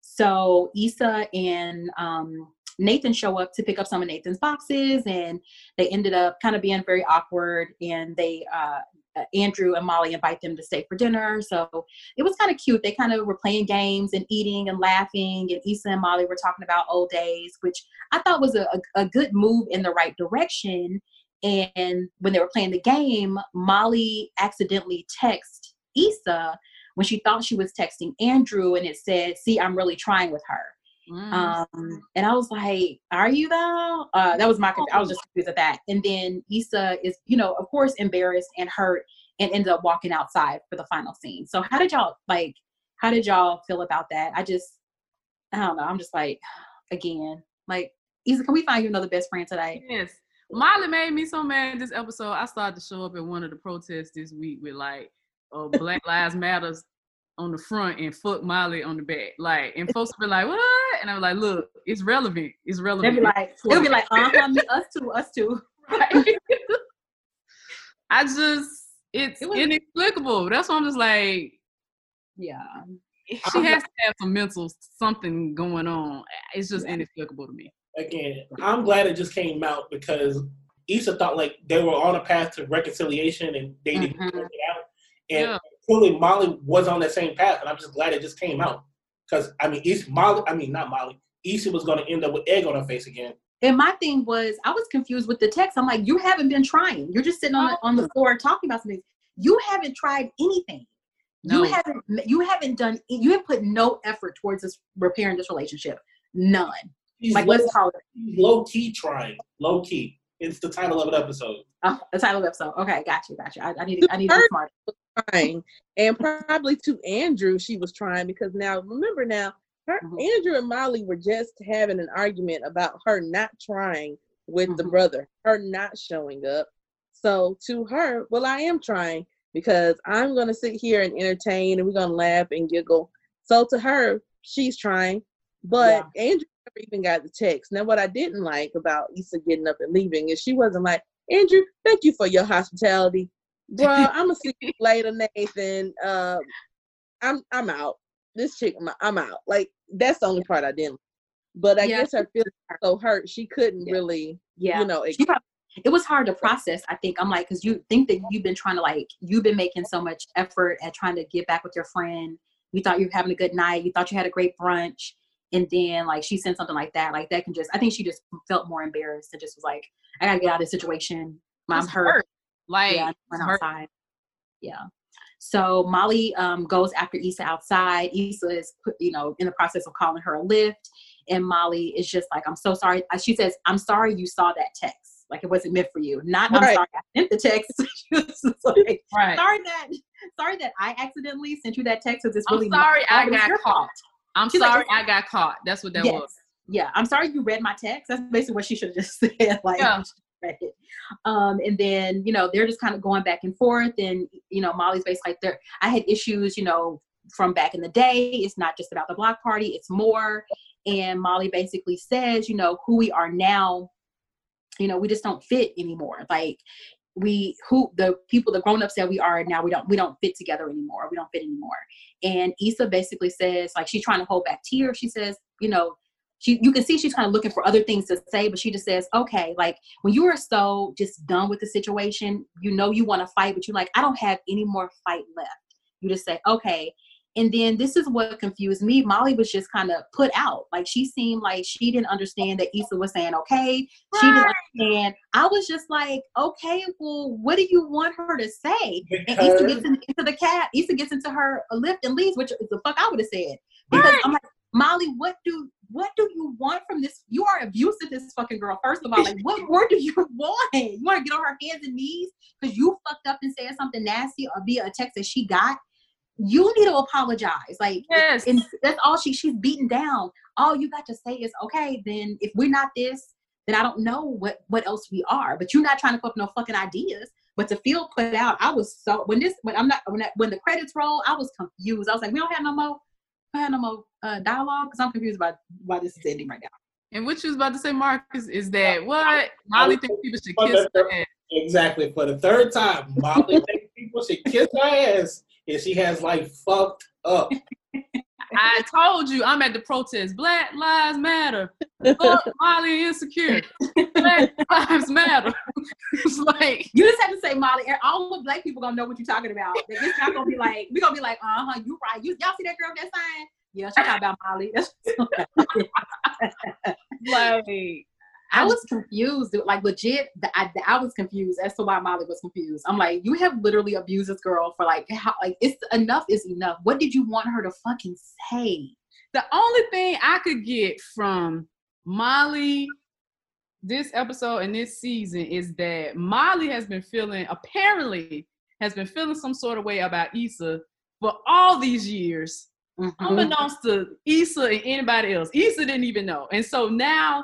So Issa and um, Nathan show up to pick up some of Nathan's boxes, and they ended up kind of being very awkward. And they, uh, uh, Andrew and Molly invite them to stay for dinner. So it was kind of cute. They kind of were playing games and eating and laughing. And Issa and Molly were talking about old days, which I thought was a, a, a good move in the right direction. And when they were playing the game, Molly accidentally texted Issa when she thought she was texting Andrew, and it said, "See, I'm really trying with her." Mm. Um, and I was like, "Are you though?" Uh, that was my. I was just confused at that. And then Issa is, you know, of course, embarrassed and hurt, and ended up walking outside for the final scene. So, how did y'all like? How did y'all feel about that? I just, I don't know. I'm just like, again, like, Issa, can we find you another best friend today? Yes. Molly made me so mad this episode. I started to show up at one of the protests this week with like uh, Black Lives Matters on the front and fuck Molly on the back. Like, and folks would be like, what? And I was like, look, it's relevant. It's relevant. They'll relevant. be like, they'll be like, uh huh, us too, us too. Right. I just, it's It was- inexplicable. That's why I'm just like, Yeah. she has to have some mental something going on. It's just Yeah. inexplicable to me. Again, I'm glad it just came out because Issa thought like they were on a path to reconciliation and they didn't Mhm. work it out. And Yeah. clearly Molly was on that same path, and I'm just glad it just came out. Because I mean, Issa, Molly, I mean not Molly, Issa was going to end up with egg on her face again. And my thing was, I was confused with the text. I'm like, you haven't been trying. You're just sitting on the, on the floor talking about something. You haven't tried anything. No. You haven't. You haven't done. You have put no effort towards this repairing this relationship. None. She's Like low, let's call it low key trying, low key. It's the title of an episode. uh, the title of the episode. Okay, got you, got you. I, I need. I need to be smart. trying, and probably to Andrew, she was trying because now remember now, her Mhm. Andrew and Molly were just having an argument about her not trying with the Mhm. brother, her not showing up. So to her, well, I am trying because I'm gonna sit here and entertain and we're gonna laugh and giggle. So to her, she's trying. But Andrew never even got the text. Now, what I didn't like about Issa getting up and leaving is she wasn't like, Andrew, thank you for your hospitality. Bro, I'm gonna see you later, Nathan. Um, I'm I'm out. This chick, I'm- out. Like that's the only part I didn't. But I Yeah. guess her feelings so hurt, she couldn't Yeah. really, Yeah. you know, She prob- it was hard to process. I think I'm like, because you think that you've been trying to like, you've been making so much effort at trying to get back with your friend. You thought you were having a good night. You thought you had a great brunch, and then like she sent something like that. Like that can just, I think she just felt more embarrassed and just was like, I gotta get out of this situation. I'm hurt. Like yeah, hurt. outside. Yeah. So Molly um, goes after Issa outside. Issa is, you know, in the process of calling her a Lyft, and Molly is just like, "I'm so sorry." Uh, She says, "I'm sorry you saw that text. Like it wasn't meant for you. Not I'm sorry I sent the text. she was just like, Right. sorry that, sorry that I accidentally sent you that text because it's I'm really sorry my fault. I got caught. Fault." I'm She's sorry it's- I got caught. That's what that yes. was. Yeah, I'm sorry you read my text. That's basically what she should have just said. Like, Yeah. read it. Um, and then you know they're just kind of going back and forth, and you know Molly's basically like, "There, I had issues, you know, from back in the day. It's not just about the block party; it's more." And Molly basically says, "You know, who we are now, you know, we just don't fit anymore. Like." We who the people the grown-ups that we are now we don't we don't fit together anymore we don't fit anymore. And Issa basically says like she's trying to hold back tears. She says you know she you can see she's kind of looking for other things to say but she just says okay like when you are so just done with the situation you know you want to fight but you're like i don't have any more fight left. You just say okay and then this is what confused me molly was just kind of put out like she seemed like she didn't understand that Issa was saying okay she didn't understand i was just like okay well what do you want her to say and Issa gets in, into the cab. Issa gets into her Lyft and leaves, which is the fuck I would have said. Because I'm like, Molly, what do what do you want from this? You are abusive, this fucking girl. First of all, like, what more do you want? You want to get on her hands and knees because you fucked up and said something nasty or via a text that she got. You need to apologize. Like, Yes. and that's all she she's beaten down. All you got to say is, okay, then if we're not this, then I don't know what what else we are. But you're not trying to put up no fucking ideas. But to feel put out, I was so when this when I'm not when that, when the credits roll, I was confused. I was like, we don't have no more, we don't have no more uh, dialogue because I'm confused about why this is ending right now. And what you was about to say, Marcus, is that what Molly thinks people should kiss her ass. Exactly. For the third time, Molly thinks people should kiss her ass, and she has like fucked up. I told you I'm at the protest. Black Lives Matter. Fuck Molly insecure. Black Lives Matter. it's like You just have to say Molly. All the black people gonna know what you're talking about. Like, It's not gonna be like we gonna be like, uh huh, you right. You y'all see that girl with that sign? Yeah, she talking about Molly. That's like I was confused, like legit. the- I, I was confused as to why Molly was confused. I'm like, you have literally abused this girl for like, how, like it's enough is enough. What did you want her to fucking say? the only thing I could get from Molly this episode and this season is that Molly has been feeling apparently has been feeling some sort of way about Issa for all these years. Mm-hmm. unbeknownst to Issa and anybody else. Issa didn't even know. And so now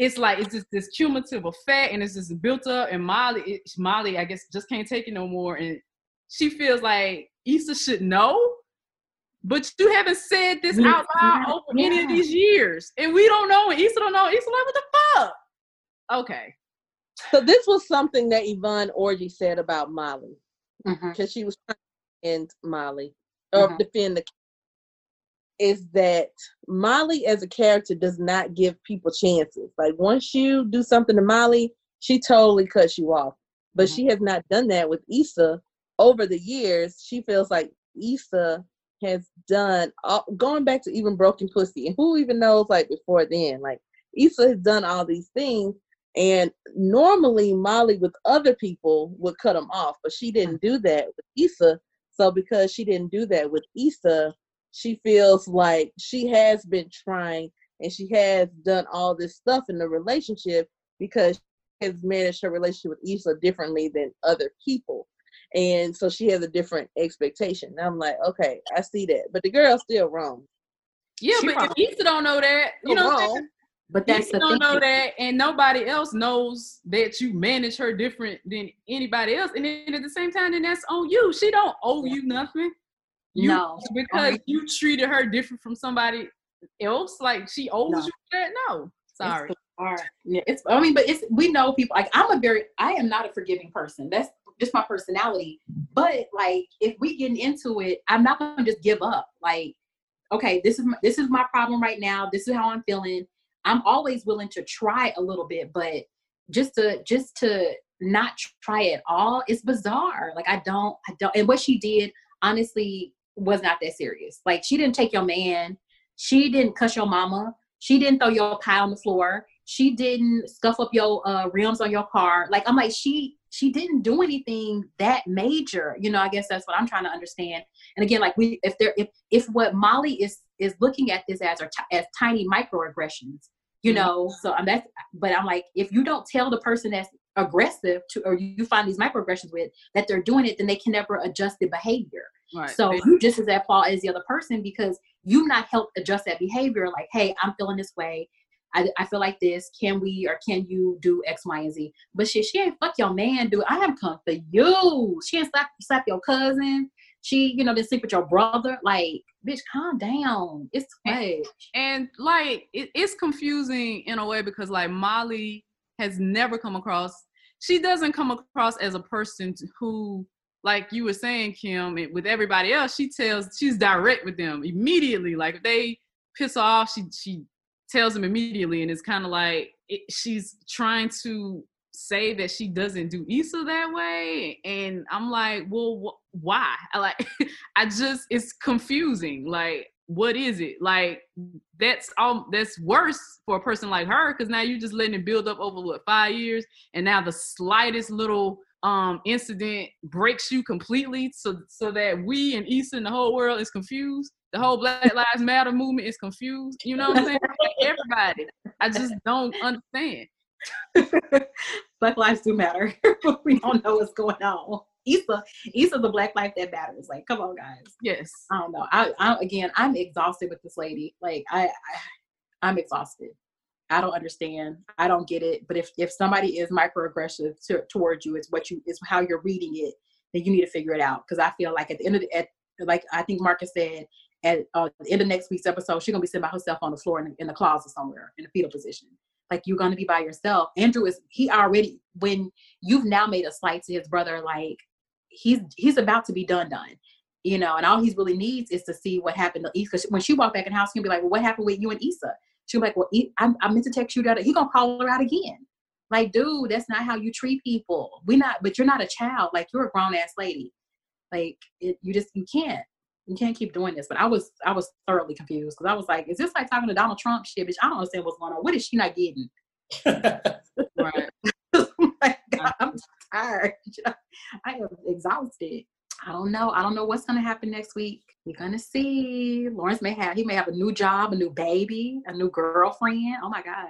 it's like it's just this cumulative effect and it's just built up and Molly it, Molly I guess just can't take it no more and she feels like Issa should know but you haven't said this out loud yeah, over any of these years and we don't know and Issa don't know Issa like what the fuck? Okay. So this was something that Yvonne Orji said about Molly because she was trying to defend Molly or Mhm. defend the is that Molly as a character does not give people chances. Like once you do something to Molly, she totally cuts you off. But Mhm. she has not done that with Issa over the years. She feels like Issa has done all, going back to even broken pussy and who even knows like before then like Issa has done all these things and normally Molly with other people would cut them off but she didn't do that with Issa so because she didn't do that with Issa she feels like she has been trying and she has done all this stuff in the relationship because she has managed her relationship with Issa differently than other people and so she has a different expectation. And I'm like, okay, I see that, but the girl's still wrong. yeah She but probably- if Issa don't know that you know what But that's you the don't thing. know that, and nobody else knows that you manage her different than anybody else. And then at the same time, then that's on you. She don't owe you nothing. You, No. because you treated her different from somebody else. Like she owes No. you that. No, sorry. It's. Yeah, it's. I mean, but it's. We know people. Like I'm a very. I am not a forgiving person. That's just my personality. But like, if we get into it, I'm not gonna just give up. Like, okay, this is my, this is my problem right now. This is how I'm feeling. I'm always willing to try a little bit, but just to just to not try at all, it's bizarre. Like I don't. I don't. And what she did, honestly, was not that serious. Like she didn't take your man. She didn't cuss your mama. She didn't throw your pie on the floor. She didn't scuff up your uh, rims on your car. Like I'm like she she didn't do anything that major. You know, I guess that's what I'm trying to understand. And again, like we if there if if what Molly is is looking at this as are ti- as tiny microaggressions, you Mhm. know. So I'm that's but I'm like if you don't tell the person that's aggressive to or you find these microaggressions with that they're doing it, then they can never adjust the behavior. Right. So you just as at fault as the other person because you not helped adjust that behavior. Like, hey, I'm feeling this way. I, I feel like this. Can we or can you do X, Y, and Z? But shit, she ain't fuck your man, dude. I have come for you. She ain't slap slap your cousin. She, you know, didn't sleep with your brother. Like, bitch, calm down. It's too much. and like it, it's confusing in a way because like Molly has never come across she doesn't come across as a person who like you were saying Kim with everybody else she tells she's direct with them immediately. Like if they piss off she she tells them immediately and it's kind of like it, she's trying to say that she doesn't do Issa that way and I'm like well wh- why? I like I just it's confusing. Like what is it? Like that's all that's worse for a person like her because now you're just letting it build up over what five years and now the slightest little um incident breaks you completely so so that we and Issa and the whole world is confused the whole black lives matter movement is confused you know what i'm saying Like, everybody i just don't understand black lives do matter. we don't know what's going on. Issa, Issa's the black life that matters. Like, come on, guys. yes I don't know. I, I again, I'm exhausted with this lady. Like, I, I I'm exhausted. I don't understand. I don't get it. But if if somebody is microaggressive to, towards you, it's what you it's how you're reading it. Then you need to figure it out. Because I feel like at the end of the, at like I think Marcus said at uh, the end of next week's episode, she's gonna be sitting by herself on the floor in, in the closet somewhere in a fetal position. Like you're gonna be by yourself. Andrew is he already when you've now made a slight to his brother, like he's he's about to be done done you know, and all he really needs is to see what happened to Issa. When she walked back in the house, he'll be like, "Well, what happened with you and Issa?" She'll be like, "Well, I, I meant to text you that." He gonna call her out again. Like, dude, that's not how you treat people. We not, but you're not a child. Like, you're a grown ass lady. Like, it, you just you can't you can't keep doing this. But I was I was thoroughly confused because I was like, "Is this like talking to Donald Trump shit?" Bitch, I don't understand what's going on. What is she not getting? right oh my God, I'm tired. I am exhausted. I don't know. I don't know what's gonna happen next week. We're gonna see. Lawrence may have he may have a new job, a new baby, a new girlfriend. Oh my God.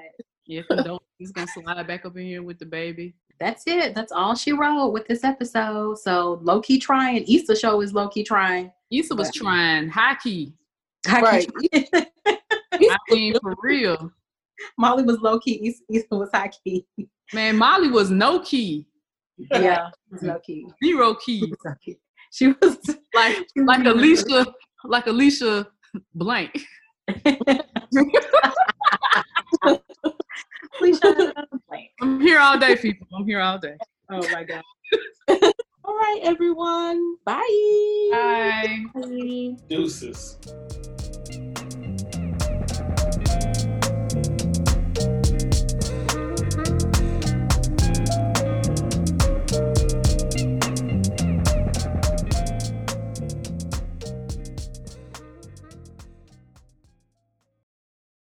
if you don't he's gonna slide back up in here with the baby That's it. That's all she wrote with this episode. So low key trying. Easter show is low key trying. Issa was But- trying high key High Right. I mean for real Molly was low key. Easter, Easter was high key. man Molly was no key Yeah, it was key. zero She key was key. She was like like Alicia like Alicia blank Please shut up. Like, I'm here all day people I'm here all day Oh my God. All right, everyone. Bye. bye Bye. Deuces.